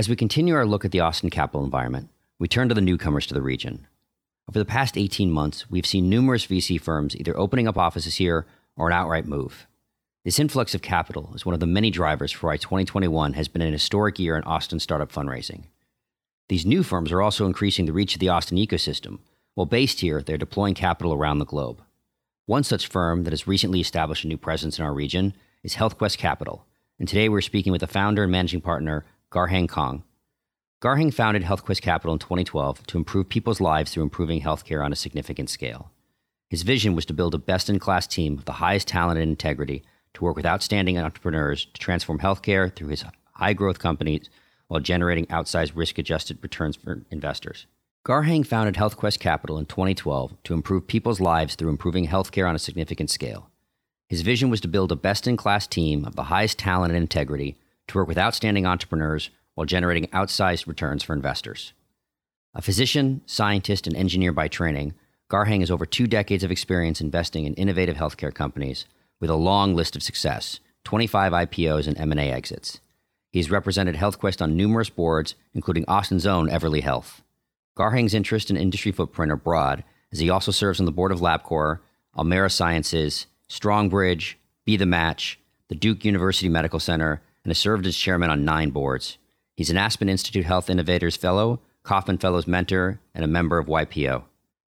As we continue our look at the Austin capital environment, we turn to the newcomers to the region. Over the past 18 months, we've seen numerous VC firms either opening up offices here or an outright move. This influx of capital is one of the many drivers for why 2021 has been an historic year in Austin startup fundraising. These new firms are also increasing the reach of the Austin ecosystem. While based here, they're deploying capital around the globe. One such firm that has recently established a new presence in our region is HealthQuest Capital, and today we're speaking with the founder and managing partner, Garheng Kong. Garheng founded HealthQuest Capital in 2012 to improve people's lives through improving healthcare on a significant scale. His vision was to build a best in class team of the highest talent and integrity to work with outstanding entrepreneurs to transform healthcare through his high growth companies while generating outsized risk adjusted returns for investors. Garheng founded HealthQuest Capital in 2012 to improve people's lives through improving healthcare on a significant scale. His vision was to build a best in class team of the highest talent and integrity to work with outstanding entrepreneurs while generating outsized returns for investors. A physician, scientist, and engineer by training, Garheng has over two decades of experience investing in innovative healthcare companies with a long list of success 25 IPOs and M&A exits. He's represented HealthQuest on numerous boards, including Austin's own Everly Health. Garheng's interest and industry footprint are broad, as he also serves on the board of LabCorp, Alimera Sciences, Strongbridge, Be the Match, the Duke University Medical Center, and has served as chairman on nine boards. He's an Aspen Institute Health Innovators Fellow, Kauffman Fellows Mentor, and a member of YPO.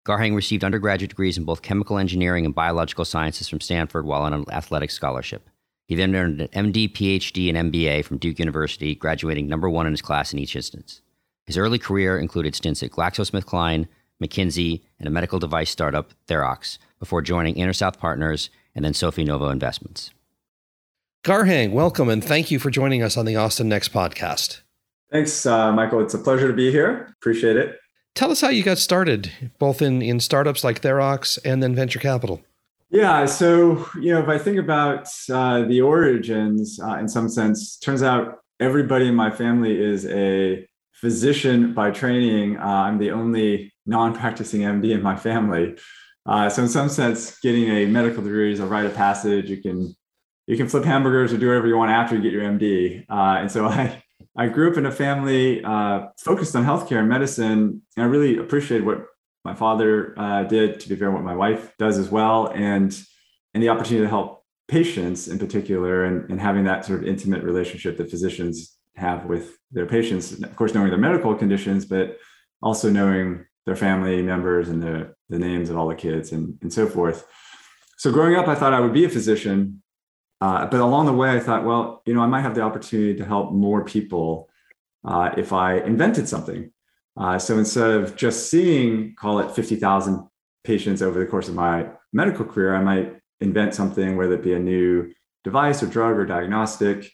Garheng received undergraduate degrees in both chemical engineering and biological sciences from Stanford while on an athletic scholarship. He then earned an MD, PhD, and MBA from Duke University, graduating number one in his class in each instance. His early career included stints at GlaxoSmithKline, McKinsey, and a medical device startup, Therox, before joining InterSouth Partners and then Sofinnova Investments. Garheng, welcome and thank you for joining us on the Austin Next podcast. Thanks, uh, Michael. It's a pleasure to be here. Appreciate it. Tell us how you got started, both in, in startups like Therox and then venture capital. Yeah, so you know, if I think about uh, the origins, uh, in some sense, turns out everybody in my family is a physician by training. Uh, I'm the only non-practicing MD in my family, uh, so in some sense, getting a medical degree is a rite of passage. You can you can flip hamburgers or do whatever you want after you get your MD. Uh, and so I, I grew up in a family uh, focused on healthcare and medicine. And I really appreciated what my father uh, did, to be fair, what my wife does as well, and, and the opportunity to help patients in particular and, and having that sort of intimate relationship that physicians have with their patients. Of course, knowing their medical conditions, but also knowing their family members and the, the names of all the kids and, and so forth. So growing up, I thought I would be a physician uh, but along the way, I thought, well, you know, I might have the opportunity to help more people uh, if I invented something. Uh, so instead of just seeing, call it 50,000 patients over the course of my medical career, I might invent something, whether it be a new device or drug or diagnostic,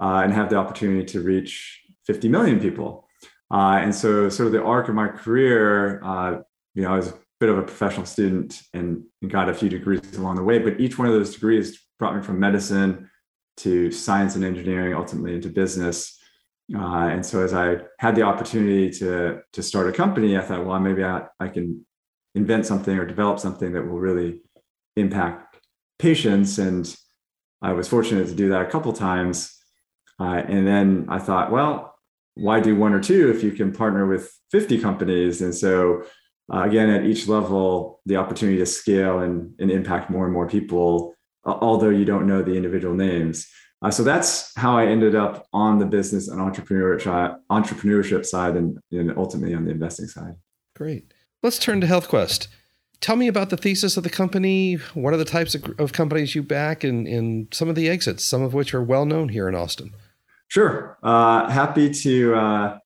uh, and have the opportunity to reach 50 million people. Uh, and so, sort of the arc of my career, uh, you know, I was a bit of a professional student and, and got a few degrees along the way, but each one of those degrees brought me from medicine to science and engineering, ultimately into business. Uh, and so as I had the opportunity to to start a company, I thought, well, maybe I, I can invent something or develop something that will really impact patients. And I was fortunate to do that a couple times. Uh, and then I thought, well, why do one or two if you can partner with 50 companies? And so uh, again, at each level, the opportunity to scale and, and impact more and more people although you don't know the individual names. Uh, so that's how I ended up on the business and entrepreneurship entrepreneurship side, and, and ultimately on the investing side. Great. Let's turn to HealthQuest. Tell me about the thesis of the company. What are the types of, of companies you back, and, and some of the exits, some of which are well known here in Austin. Sure. Uh, happy to uh,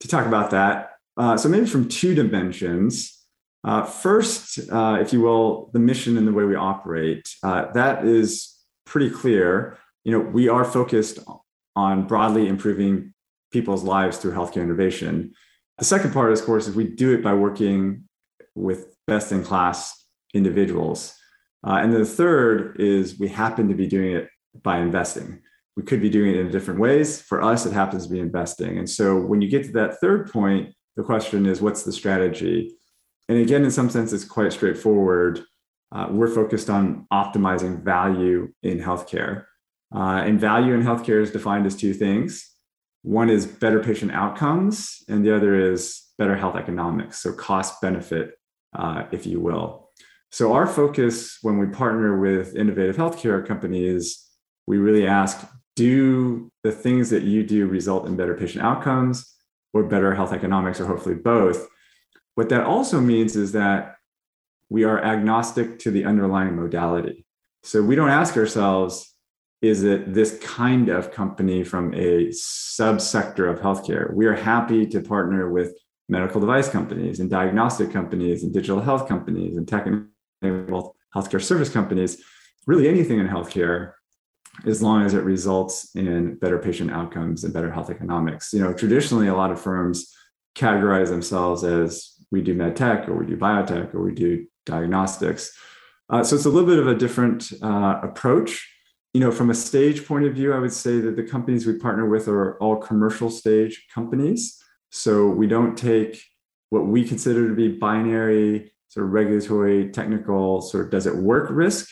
to talk about that. Uh, so maybe from two dimensions. Uh, first, uh, if you will, the mission and the way we operate, uh, that is pretty clear. You know, we are focused on broadly improving people's lives through healthcare innovation. The second part, of course, is we do it by working with best in class individuals. Uh, and then the third is we happen to be doing it by investing. We could be doing it in different ways. For us, it happens to be investing. And so when you get to that third point, the question is what's the strategy? And again, in some sense, it's quite straightforward. Uh, we're focused on optimizing value in healthcare. Uh, and value in healthcare is defined as two things one is better patient outcomes, and the other is better health economics, so cost benefit, uh, if you will. So, our focus when we partner with innovative healthcare companies, we really ask do the things that you do result in better patient outcomes or better health economics, or hopefully both? What that also means is that we are agnostic to the underlying modality. So, we don't ask ourselves, is it this kind of company from a subsector of healthcare? We are happy to partner with medical device companies and diagnostic companies and digital health companies and tech-enabled healthcare service companies, really anything in healthcare, as long as it results in better patient outcomes and better health economics. You know, traditionally, a lot of firms categorize themselves as we do med tech or we do biotech or we do diagnostics. Uh, so it's a little bit of a different uh, approach you know, from a stage point of view, I would say that the companies we partner with are all commercial stage companies. So we don't take what we consider to be binary, sort of regulatory, technical, sort of does it work risk.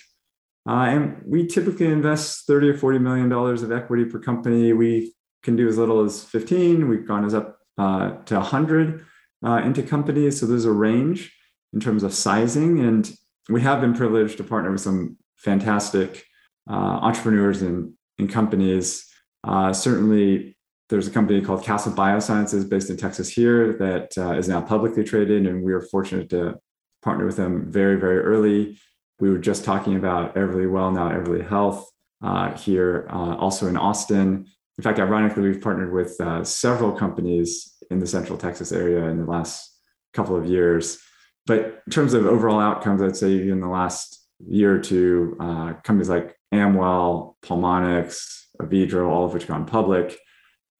Uh, and we typically invest 30 or 40 million dollars of equity per company. We can do as little as 15. We've gone as up uh, to 100 uh, into companies. So there's a range in terms of sizing. And we have been privileged to partner with some fantastic uh, entrepreneurs and, and companies. Uh, certainly, there's a company called Castle Biosciences based in Texas here that uh, is now publicly traded, and we were fortunate to partner with them very, very early. We were just talking about Everlywell, now Everly Health uh, here, uh, also in Austin. In fact, ironically, we've partnered with uh, several companies in the Central Texas area in the last couple of years. But in terms of overall outcomes, I'd say in the last year or two, uh, companies like Amwell, Pulmonx, Avedro, all of which gone public.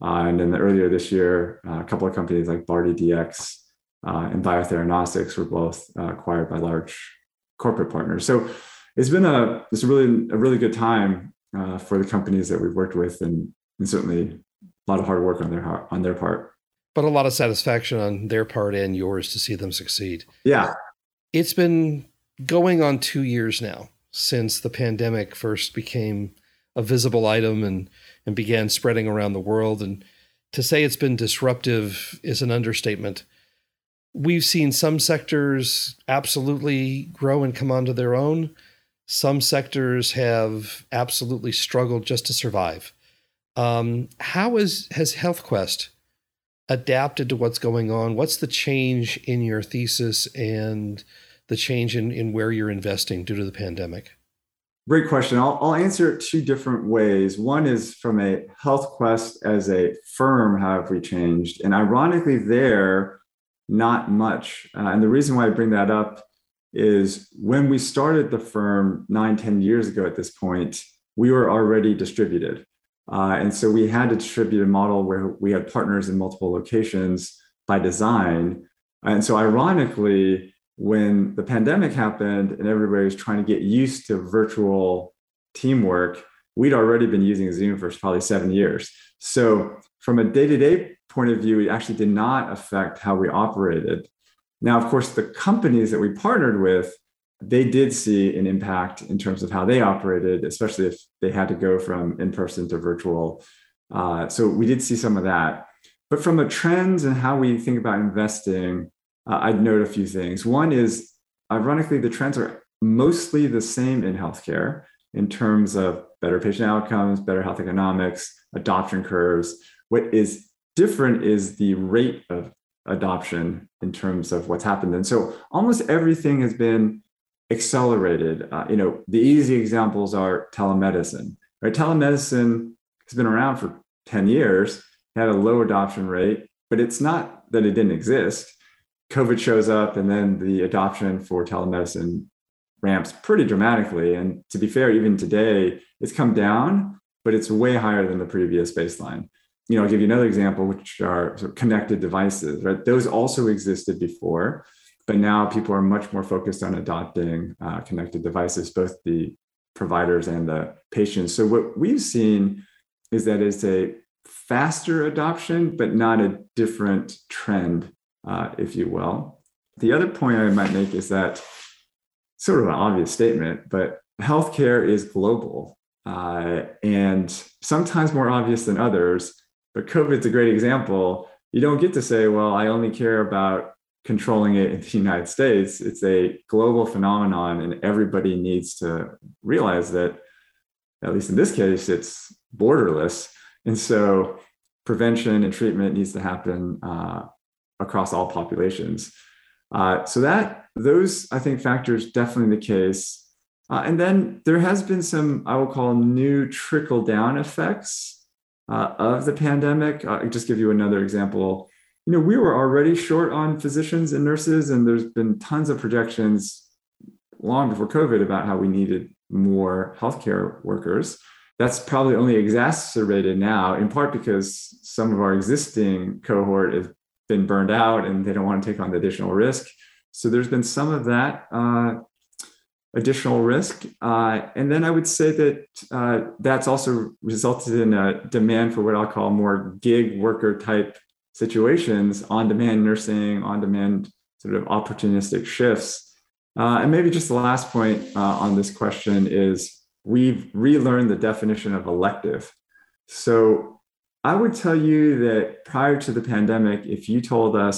Uh, and then the, earlier this year, uh, a couple of companies like BardyDx uh, and Biotheranostics were both uh, acquired by large corporate partners. So it's been a it's really a really good time uh, for the companies that we've worked with, and, and certainly a lot of hard work on their on their part. But a lot of satisfaction on their part and yours to see them succeed. Yeah, it's been going on two years now since the pandemic first became a visible item and and began spreading around the world and to say it's been disruptive is an understatement. We've seen some sectors absolutely grow and come onto their own. Some sectors have absolutely struggled just to survive. Um, how is, has HealthQuest adapted to what's going on? What's the change in your thesis and the change in, in where you're investing due to the pandemic? Great question. I'll, I'll answer it two different ways. One is from a Health Quest as a firm, how have we changed? And ironically, there, not much. Uh, and the reason why I bring that up is when we started the firm nine, ten years ago at this point, we were already distributed. Uh, and so we had a distributed model where we had partners in multiple locations by design. And so, ironically, when the pandemic happened and everybody was trying to get used to virtual teamwork, we'd already been using Zoom for probably seven years. So, from a day to day point of view, it actually did not affect how we operated. Now, of course, the companies that we partnered with, they did see an impact in terms of how they operated, especially if they had to go from in person to virtual. Uh, so, we did see some of that. But from a trends and how we think about investing, uh, I'd note a few things. One is, ironically, the trends are mostly the same in healthcare in terms of better patient outcomes, better health economics, adoption curves. What is different is the rate of adoption in terms of what's happened. And so almost everything has been accelerated. Uh, you know, the easy examples are telemedicine. Right? Telemedicine has been around for 10 years, had a low adoption rate, but it's not that it didn't exist. COVID shows up, and then the adoption for telemedicine ramps pretty dramatically. And to be fair, even today, it's come down, but it's way higher than the previous baseline. you know, I'll give you another example, which are sort of connected devices, right? Those also existed before, but now people are much more focused on adopting uh, connected devices, both the providers and the patients. So what we've seen is that it's a faster adoption, but not a different trend, uh, if you will. The other point I might make is that sort of an obvious statement, but healthcare is global uh, and sometimes more obvious than others. But COVID's a great example. You don't get to say, well, I only care about controlling it in the United States. It's a global phenomenon, and everybody needs to realize that, at least in this case, it's borderless. And so prevention and treatment needs to happen uh, across all populations. Uh, so that those I think factors definitely the case. Uh, and then there has been some I will call new trickle down effects uh, of the pandemic. I'll just give you another example. You know, we were already short on physicians and nurses, and there's been tons of projections long before COVID about how we needed more healthcare workers. That's probably only exacerbated now, in part because some of our existing cohort has been burned out and they don't want to take on the additional risk. So there's been some of that uh, additional risk. Uh, and then I would say that uh, that's also resulted in a demand for what I'll call more gig worker type situations, on demand nursing, on demand sort of opportunistic shifts. Uh, and maybe just the last point uh, on this question is we've relearned the definition of elective. So I would tell you that prior to the pandemic, if you told us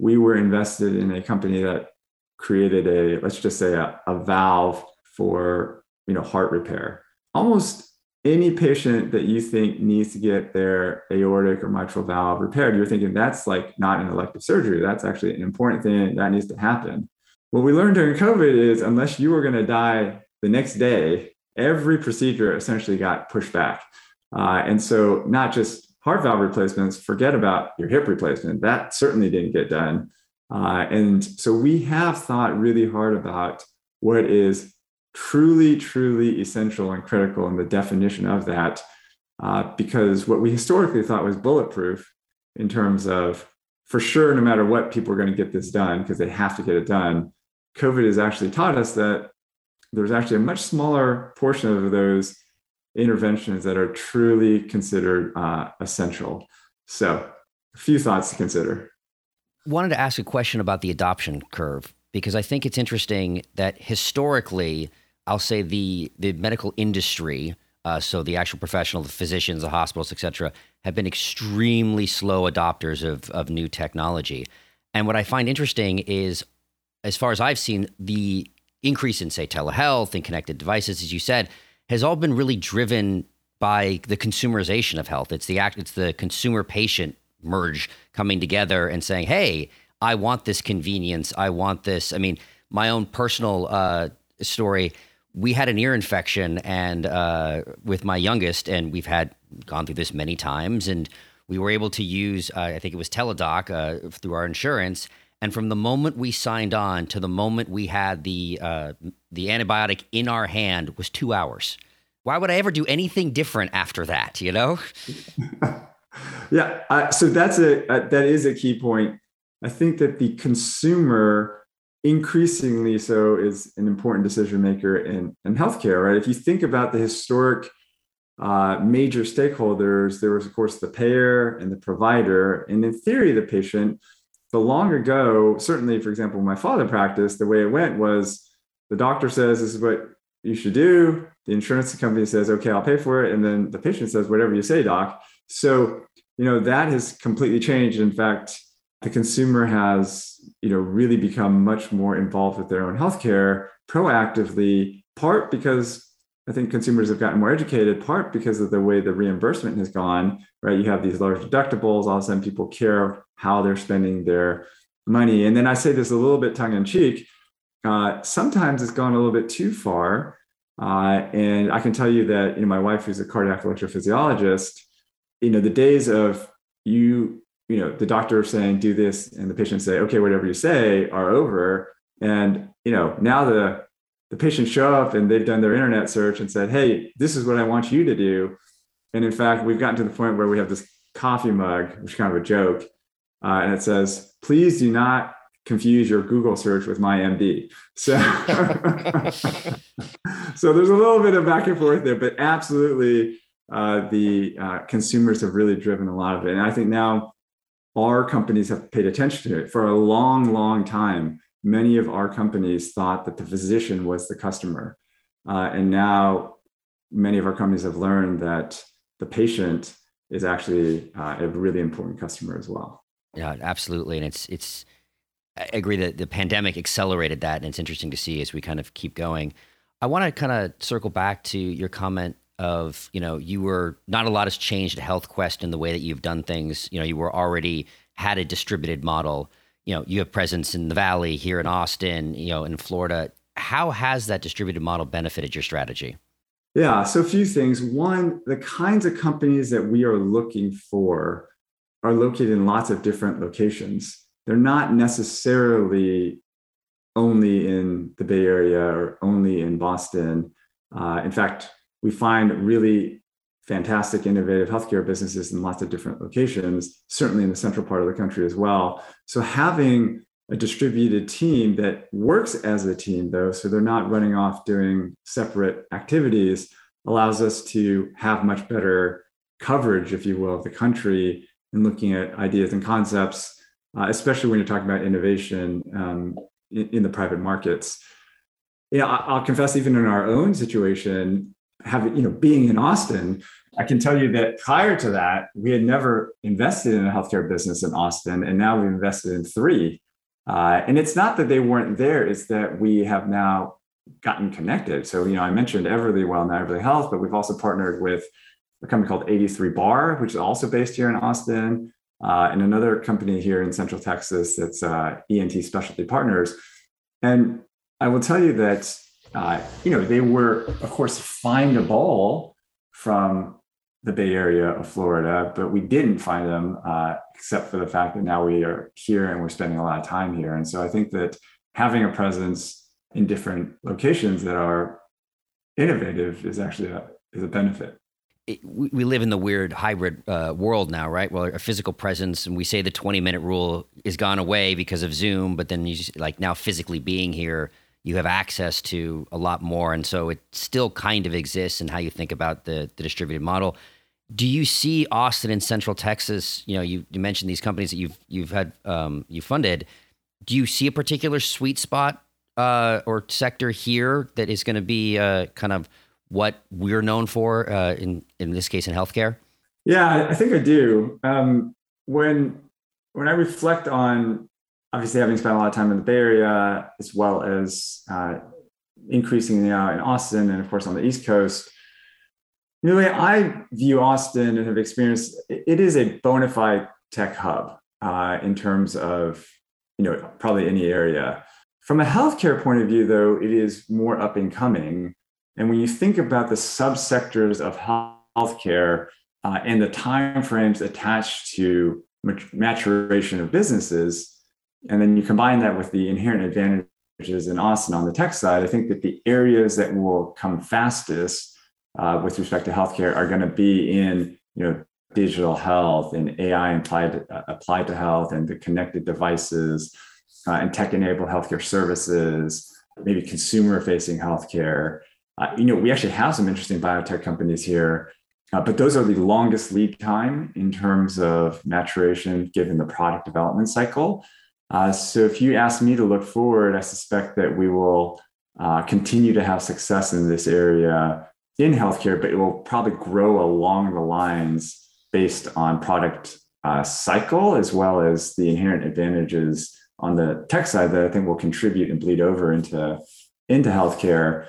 we were invested in a company that created a, let's just say a, a valve for, you know, heart repair, almost any patient that you think needs to get their aortic or mitral valve repaired, you're thinking that's like not an elective surgery. That's actually an important thing that needs to happen. What we learned during COVID is unless you were going to die the next day, every procedure essentially got pushed back. Uh, and so, not just heart valve replacements, forget about your hip replacement. That certainly didn't get done. Uh, and so, we have thought really hard about what is truly, truly essential and critical in the definition of that. Uh, because what we historically thought was bulletproof in terms of for sure, no matter what, people are going to get this done because they have to get it done. COVID has actually taught us that there's actually a much smaller portion of those interventions that are truly considered uh, essential. So, a few thoughts to consider. Wanted to ask a question about the adoption curve because I think it's interesting that historically, I'll say the the medical industry, uh, so the actual professional, the physicians, the hospitals, et cetera, have been extremely slow adopters of of new technology. And what I find interesting is, as far as I've seen, the increase in, say, telehealth and connected devices, as you said, has all been really driven by the consumerization of health. It's the act, it's the consumer patient merge coming together and saying, "Hey, I want this convenience. I want this." I mean, my own personal uh, story. We had an ear infection, and uh, with my youngest, and we've had gone through this many times, and we were able to use, uh, I think it was Teladoc uh, through our insurance, and from the moment we signed on to the moment we had the uh, the antibiotic in our hand was two hours. Why would I ever do anything different after that? You know? yeah. So that's a uh, that is a key point. I think that the consumer increasingly so is an important decision maker in, in healthcare, right? If you think about the historic uh, major stakeholders, there was, of course, the payer and the provider. And in theory, the patient the long ago, certainly, for example, my father practiced, the way it went was the doctor says, This is what you should do. The insurance company says, Okay, I'll pay for it. And then the patient says, Whatever you say, doc. So, you know, that has completely changed. In fact, the consumer has, you know, really become much more involved with their own healthcare proactively, part because I think consumers have gotten more educated, part because of the way the reimbursement has gone, right? You have these large deductibles, all of a sudden people care how they're spending their money. And then I say this a little bit tongue in cheek. Uh, sometimes it's gone a little bit too far. Uh, and I can tell you that, you know, my wife, who's a cardiac electrophysiologist, you know, the days of you, you know, the doctor saying, do this, and the patient say, okay, whatever you say, are over. And, you know, now the the patients show up and they've done their internet search and said, Hey, this is what I want you to do. And in fact, we've gotten to the point where we have this coffee mug, which is kind of a joke, uh, and it says, "Please do not confuse your Google search with my MD." So, so there's a little bit of back and forth there, but absolutely, uh, the uh, consumers have really driven a lot of it, and I think now our companies have paid attention to it for a long, long time. Many of our companies thought that the physician was the customer, uh, and now many of our companies have learned that the patient is actually uh, a really important customer as well. Yeah, absolutely, and it's it's. I agree that the pandemic accelerated that, and it's interesting to see as we kind of keep going. I want to kind of circle back to your comment of you know you were not a lot has changed at HealthQuest in the way that you've done things. You know, you were already had a distributed model. You know, you have presence in the Valley here in Austin. You know, in Florida. How has that distributed model benefited your strategy? Yeah, so a few things. One, the kinds of companies that we are looking for are located in lots of different locations. They're not necessarily only in the Bay Area or only in Boston. Uh, in fact, we find really fantastic, innovative healthcare businesses in lots of different locations, certainly in the central part of the country as well. So having a distributed team that works as a team, though, so they're not running off doing separate activities, allows us to have much better coverage, if you will, of the country and looking at ideas and concepts, uh, especially when you're talking about innovation um, in, in, the private markets. Yeah, I'll confess, even in our own situation, having you know being in Austin, I can tell you that prior to that, we had never invested in a healthcare business in Austin, and now we've invested in three. Uh, and it's not that they weren't there; it's that we have now gotten connected. So you know, I mentioned Everlywell now Everly Health, but we've also partnered with a company called 83 Bar, which is also based here in Austin, uh, and another company here in Central Texas that's uh, ENT Specialty Partners. And I will tell you that uh, you know they were, of course, findable from the Bay Area of Florida, but we didn't find them uh, except for the fact that now we are here and we're spending a lot of time here. And so I think that having a presence in different locations that are innovative is actually a, is a benefit. It, we live in the weird hybrid uh, world now, right? Well, a physical presence, and we say the 20 minute rule is gone away because of Zoom, but then you just, like now physically being here, you have access to a lot more. And so it still kind of exists in how you think about the, the distributed model. Do you see Austin and Central Texas? You know, you, you mentioned these companies that you've you've had um, you funded. Do you see a particular sweet spot uh, or sector here that is going to be uh, kind of what we're known for uh, in in this case in healthcare? Yeah, I think I do. Um, when when I reflect on obviously having spent a lot of time in the Bay Area as well as uh, increasingly now in Austin and of course on the East Coast, the way I view Austin and have experienced, it is a bona fide tech hub uh, in terms of, you know, probably any area. From a healthcare point of view, though, it is more up and coming. And when you think about the subsectors of healthcare uh, and the timeframes attached to maturation of businesses, and then you combine that with the inherent advantages in Austin on the tech side, I think that the areas that will come fastest uh, with respect to healthcare are going to be in you know digital health and AI applied uh, applied to health and the connected devices uh, and tech-enabled healthcare services, maybe consumer-facing healthcare. Uh, you know, we actually have some interesting biotech companies here, uh, but those are the longest lead time in terms of maturation given the product development cycle. Uh, so if you ask me to look forward, I suspect that we will continue to have success in this area in healthcare, but it will probably grow along the lines based on product uh, cycle as well as the inherent advantages on the tech side that I think will contribute and bleed over into into healthcare.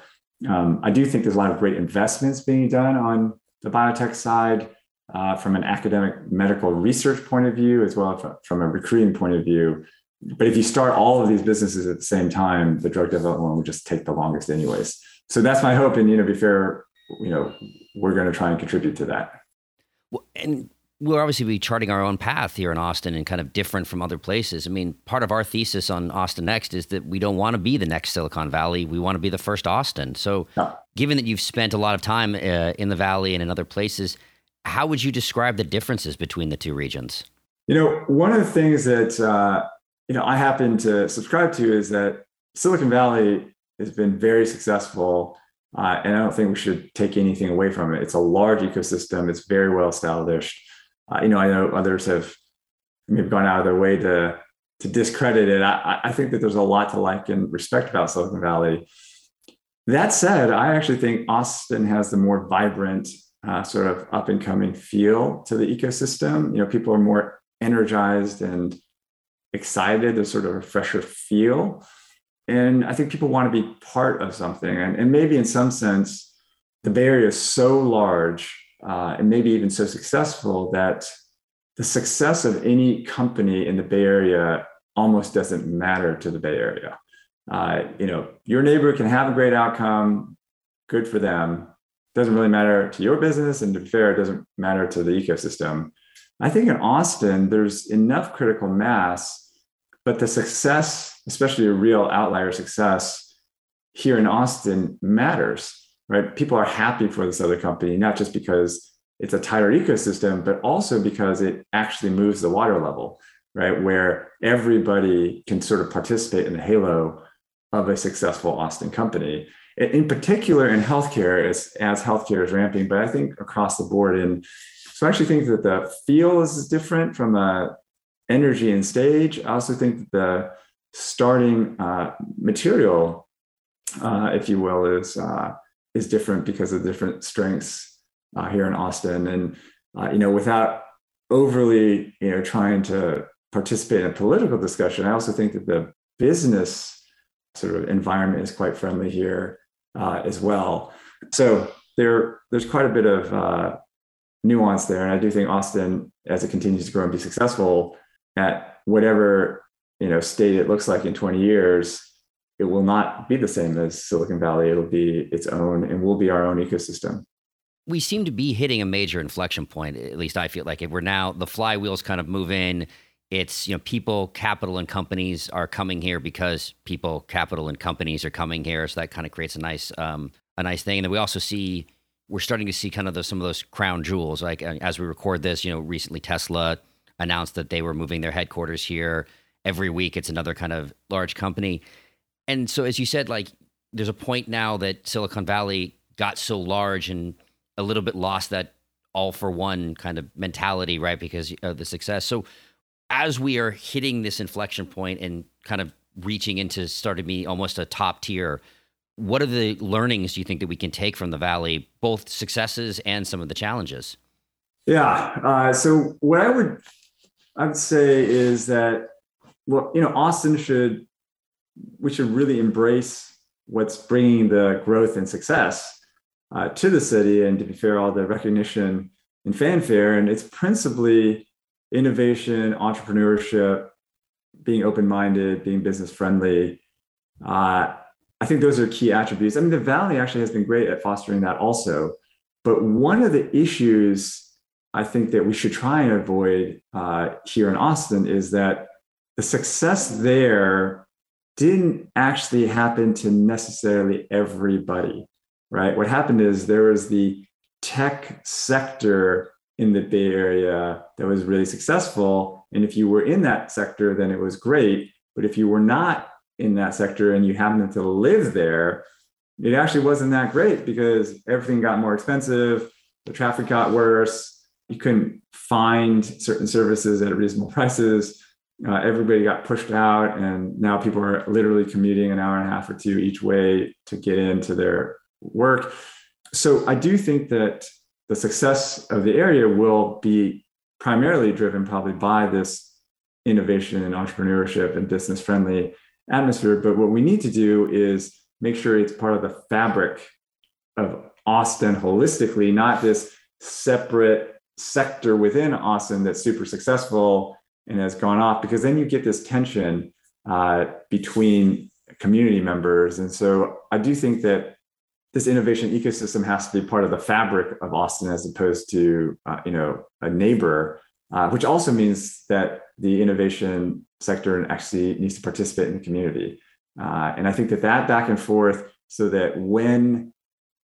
Um, I do think there's a lot of great investments being done on the biotech side uh, from an academic medical research point of view, as well as from a recruiting point of view. But if you start all of these businesses at the same time, the drug development will just take the longest, anyways. So that's my hope. And you know, be fair, you know we're going to try and contribute to that well, and we'll obviously be charting our own path here in austin and kind of different from other places i mean part of our thesis on austin next is that we don't want to be the next silicon valley we want to be the first austin so yeah. given that you've spent a lot of time uh, in the valley and in other places How would you describe the differences between the two regions? You know, one of the things that uh, you know I happen to subscribe to is that Silicon Valley has been very successful, uh, and I don't think we should take anything away from it. It's a large ecosystem. It's very well established. Uh, you know, I know others have maybe gone out of their way to to discredit it. I, I think that there's a lot to like and respect about Silicon Valley. That said, I actually think Austin has the more vibrant, uh, sort of up and coming feel to the ecosystem. You know, people are more energized and excited. There's sort of a fresher feel. And I think people want to be part of something. And, and maybe in some sense, the Bay Area is so large uh, and maybe even so successful that the success of any company in the Bay Area almost doesn't matter to the Bay Area. Uh, you know, your neighbor can have a great outcome, good for them. Doesn't really matter to your business, and to be fair, it doesn't matter to the ecosystem. I think in Austin, there's enough critical mass, but the success, especially a real outlier success here in Austin, matters, right? People are happy for this other company, not just because it's a tighter ecosystem, but also because it actually moves the water level, right? Where everybody can sort of participate in the halo of a successful Austin company. In particular, in healthcare, as, as healthcare is ramping, but I think across the board. And so I actually think that the feel is different from a energy and stage. I also think that the starting uh, material, uh, if you will, is uh, is different because of different strengths uh, here in Austin. And uh, you know, without overly you know trying to participate in a political discussion, I also think that the business sort of environment is quite friendly here uh, as well. So there, there's quite a bit of nuance there, and I do think Austin, as it continues to grow and be successful at whatever you know state it looks like in 20 years, it will not be the same as Silicon Valley. It'll be its own, and will be our own ecosystem. We seem to be hitting a major inflection point. At least I feel like it. We're now the flywheels kind of move in it's you know people capital and companies are coming here because people capital and companies are coming here so that kind of creates a nice um, a nice thing and then we also see we're starting to see kind of the, some of those crown jewels like uh, as we record this you know recently tesla announced that they were moving their headquarters here every week it's another kind of large company and so as you said like there's a point now that silicon valley got so large and a little bit lost that all for one kind of mentality right because of the success so as we are hitting this inflection point and kind of reaching into starting to be almost a top tier, what are the learnings do you think that we can take from the valley, both successes and some of the challenges? Yeah. Uh, so what I would I would say is that well, you know, Austin should we should really embrace what's bringing the growth and success uh, to the city, and to be fair, all the recognition and fanfare, and it's principally innovation, entrepreneurship, being open minded, being business friendly. Uh, I think those are key attributes. I mean, the Valley actually has been great at fostering that also. But one of the issues I think that we should try and avoid uh, here in Austin is that the success there didn't actually happen to necessarily everybody, right? What happened is there was the tech sector in the Bay Area that was really successful. And if you were in that sector, then it was great. But if you were not in that sector and you happened to live there, it actually wasn't that great because everything got more expensive, the traffic got worse, you couldn't find certain services at reasonable prices. Uh, everybody got pushed out, and now people are literally commuting an hour and a half or two each way to get into their work. So I do think that the success of the area will be primarily driven probably by this innovation and entrepreneurship and business friendly atmosphere. But what we need to do is make sure it's part of the fabric of Austin holistically, not this separate sector within Austin that's super successful and has gone off, because then you get this tension uh, between community members. And so I do think that this innovation ecosystem has to be part of the fabric of Austin as opposed to uh, you know a neighbor, uh, which also means that the innovation sector actually needs to participate in the community. Uh, and I think that that back and forth, so that when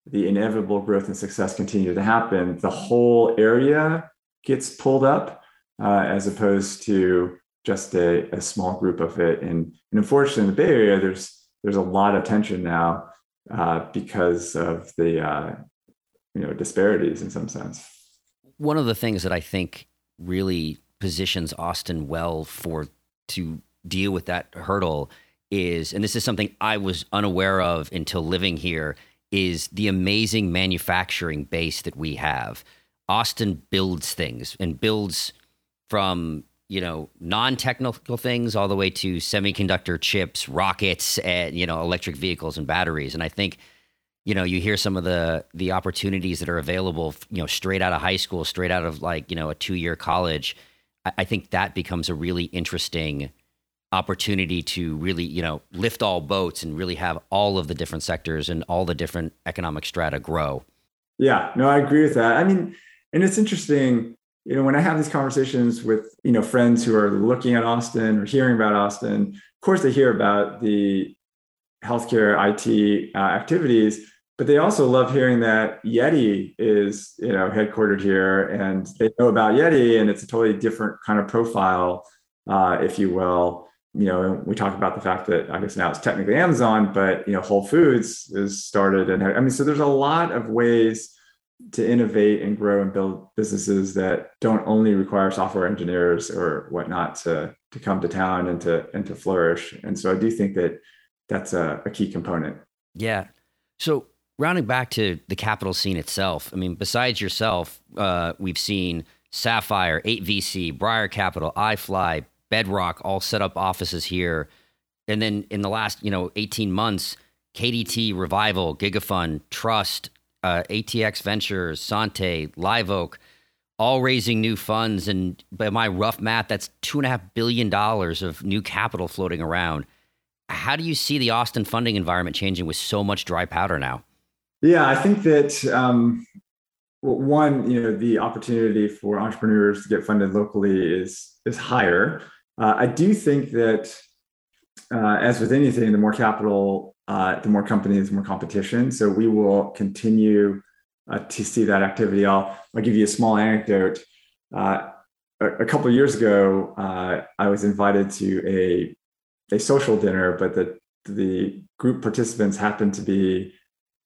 the inevitable growth and success continue to happen, the whole area gets pulled up uh, as opposed to just a, a small group of it. And, and unfortunately, in the Bay Area, there's there's a lot of tension now uh, because of the uh, you know disparities in some sense. One of the things that I think really positions Austin well for to deal with that hurdle is, and this is something I was unaware of until living here, is the amazing manufacturing base that we have. Austin builds things and builds from you know non-technical things all the way to semiconductor chips, rockets, and you know electric vehicles and batteries. And I think you know you hear some of the the opportunities that are available you know straight out of high school, straight out of like you know a two year college. I, I think that becomes a really interesting opportunity to really you know lift all boats and really have all of the different sectors and all the different economic strata grow. Yeah, no, I agree with that. I mean, and it's interesting you know, when I have these conversations with, you know, friends who are looking at Austin or hearing about Austin, of course they hear about the healthcare IT uh, activities, but they also love hearing that Yeti is, you know, headquartered here and they know about Yeti and it's a totally different kind of profile, uh, if you will. You know, we talk about the fact that I guess now it's technically Amazon, but you know, Whole Foods is started, and I mean, so there's a lot of ways to innovate and grow and build businesses that don't only require software engineers or whatnot to to come to town and to and to flourish. And so I do think that that's a, a key component. Yeah. So rounding back to the capital scene itself, I mean, besides yourself, uh, we've seen Sapphire, 8VC, Breyer Capital, iFly, Bedrock all set up offices here. And then in the last, you know, 18 months, KDT, Revival, Gigafund, Trust, uh, ATX Ventures, Sante, Live Oak, all raising new funds. And by my rough math, that's two and a half billion dollars of new capital floating around. How do you see the Austin funding environment changing with so much dry powder now? Yeah, I think that um, one, you know, the opportunity for entrepreneurs to get funded locally is is higher. Uh, I do think that, uh, as with anything, the more capital uh, the more companies, the more competition. So we will continue uh, to see that activity. I'll, I'll give you a small anecdote. Uh, a, a, couple of years ago, uh, I was invited to a a social dinner, but the the group participants happened to be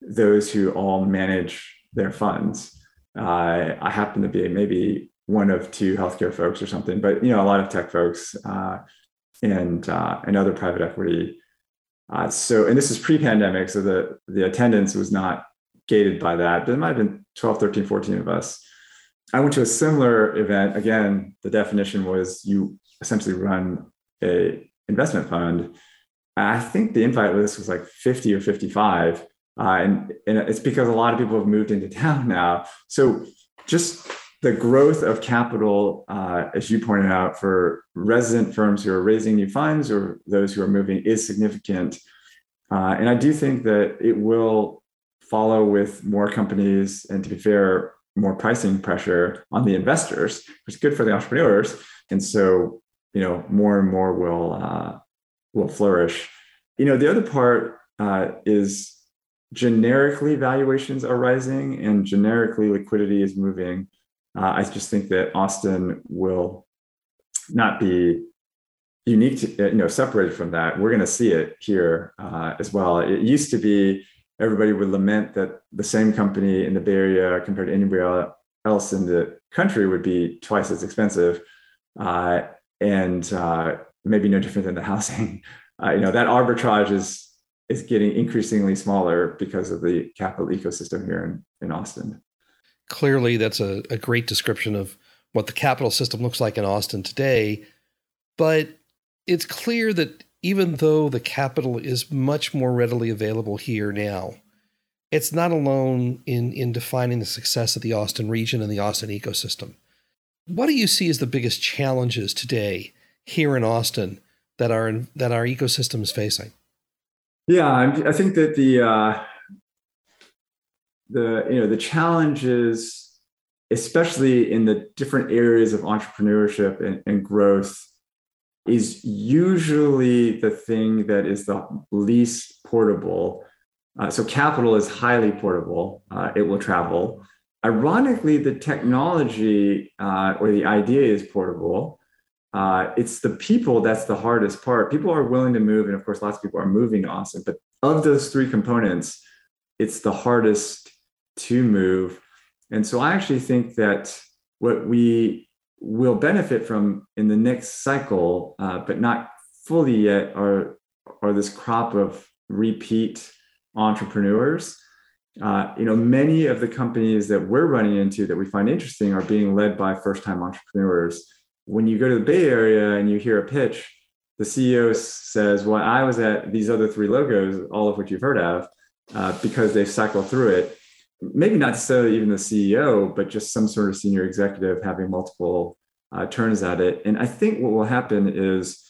those who all manage their funds. I happen to be maybe one of two healthcare folks or something, but you know a lot of tech folks uh, and and other private equity uh, so, and this is pre-pandemic, so the the attendance was not gated by that, but it might have been 12, 13, 14 of us. I went to a similar event. Again, the definition was you essentially run a investment fund. I think the invite list was like 50 or 55. Uh, and, and it's because a lot of people have moved into town now. So just the growth of capital, uh, as you pointed out, for resident firms who are raising new funds or those who are moving is significant. Uh, and I do think that it will follow with more companies and, to be fair, more pricing pressure on the investors, which is good for the entrepreneurs. And so, you know, more and more will uh, will flourish. You know, the other part uh, is generically valuations are rising and generically liquidity is moving uh, I just think that Austin will not be unique to, you know, separated from that. We're going to see it here uh, as well. It used to be everybody would lament that the same company in the Bay Area compared to anywhere else in the country would be twice as expensive. Uh, and uh, maybe no different than the housing. Uh, you know, that arbitrage is is getting increasingly smaller because of the capital ecosystem here in, in Austin clearly that's a, a great description of what the capital system looks like in Austin today. But it's clear that even though the capital is much more readily available here now, it's not alone in, in defining the success of the Austin region and the Austin ecosystem. What do you see as the biggest challenges today here in Austin that our that our ecosystem is facing? Yeah, I think that the uh, the you know the challenges especially in the different areas of entrepreneurship and, and growth is usually the thing that is the least portable Uh, so capital is highly portable, uh, it will travel. Ironically, the technology uh, or the idea is portable. Uh, it's the people that's the hardest part. People are willing to move, and of course, lots of people are moving to Austin. But of those three components, it's the hardest to move. And so I actually think that what we will benefit from in the next cycle, uh, but not fully yet, are, are this crop of repeat entrepreneurs. Uh, you know, many of the companies that we're running into that we find interesting are being led by first-time entrepreneurs. When you go to the Bay Area and you hear a pitch, the CEO says, "Well, I was at these other three logos, all of which you've heard of, uh, because they've cycled through it." Maybe not necessarily even the CEO, but just some sort of senior executive having multiple uh, turns at it. And I think what will happen is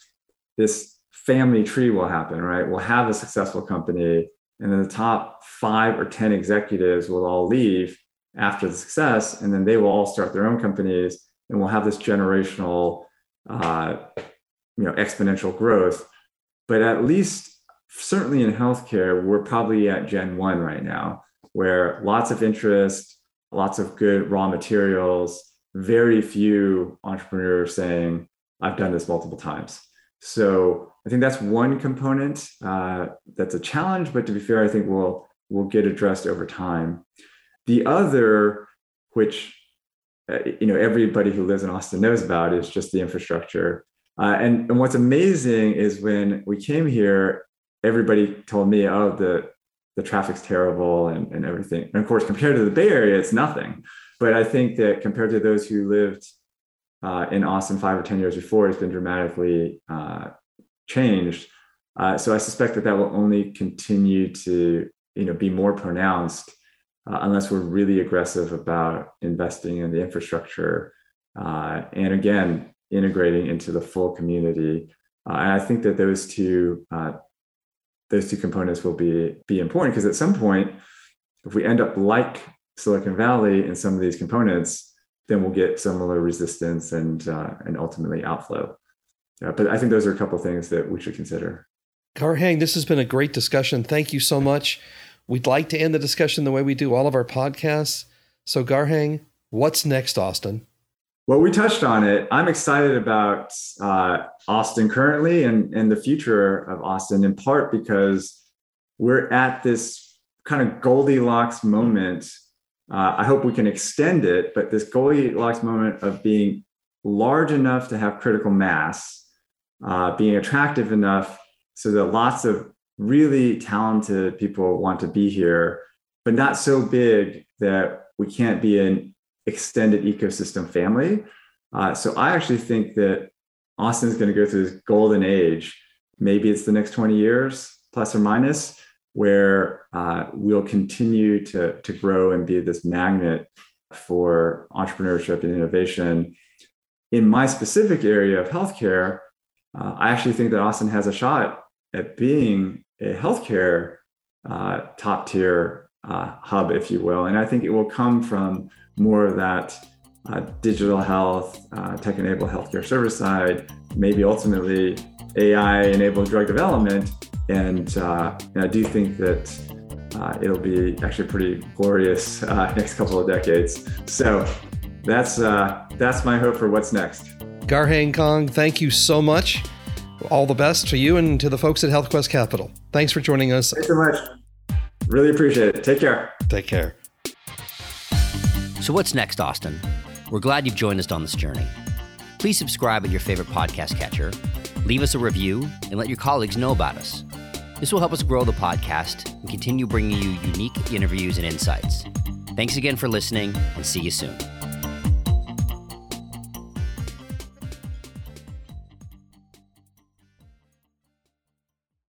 this family tree will happen, right? We'll have a successful company, and then the top five or 10 executives will all leave after the success, and then they will all start their own companies, and we'll have this generational, uh, you know, exponential growth. But at least, certainly in healthcare, we're probably at Gen 1 right now, where lots of interest, lots of good raw materials, very few entrepreneurs saying, I've done this multiple times. So I think that's one component uh, that's a challenge, but to be fair, I think we'll we'll get addressed over time. The other, which uh, you know everybody who lives in Austin knows about, is just the infrastructure. Uh, and, and what's amazing is when we came here, everybody told me, "Oh, the the traffic's terrible and, and everything." And of course, compared to the Bay Area, it's nothing. But I think that compared to those who lived uh, in Austin five or 10 years before it's been dramatically uh, changed. Uh, so I suspect that that will only continue to you know, be more pronounced uh, unless we're really aggressive about investing in the infrastructure uh, and again, integrating into the full community. Uh, and I think that those two those two components will be be important because at some point, if we end up like Silicon Valley in some of these components, then we'll get similar resistance and uh, and ultimately outflow. Yeah, but I think those are a couple things that we should consider. Garheng, this has been a great discussion. Thank you so much. We'd like to end the discussion the way we do all of our podcasts. So, Garheng, what's next, Austin? Well, we touched on it. I'm excited about uh, Austin currently and, and the future of Austin, in part because we're at this kind of Goldilocks moment uh, I hope we can extend it, but this Goldilocks moment of being large enough to have critical mass, uh, being attractive enough so that lots of really talented people want to be here, but not so big that we can't be an extended ecosystem family. Uh, so I actually think that Austin is going to go through this golden age. Maybe it's the next 20 years, plus or minus, where uh, we'll continue to, to grow and be this magnet for entrepreneurship and innovation. In my specific area of healthcare, uh, I actually think that Austin has a shot at being a healthcare uh, top tier uh, hub, if you will. And I think it will come from more of that uh, digital health, uh, tech enabled healthcare service side, maybe ultimately AI enabled drug development and, uh, and I do think that uh, it'll be actually pretty glorious uh, next couple of decades. So that's uh, that's my hope for what's next. Garheng Kong, thank you so much. All the best to you and to the folks at HealthQuest Capital. Thanks for joining us. Thanks so much. Really appreciate it. Take care. Take care. So, what's next, Austin? We're glad you've joined us on this journey. Please subscribe at your favorite podcast catcher, leave us a review, and let your colleagues know about us. This will help us grow the podcast and continue bringing you unique interviews and insights. Thanks again for listening, and see you soon.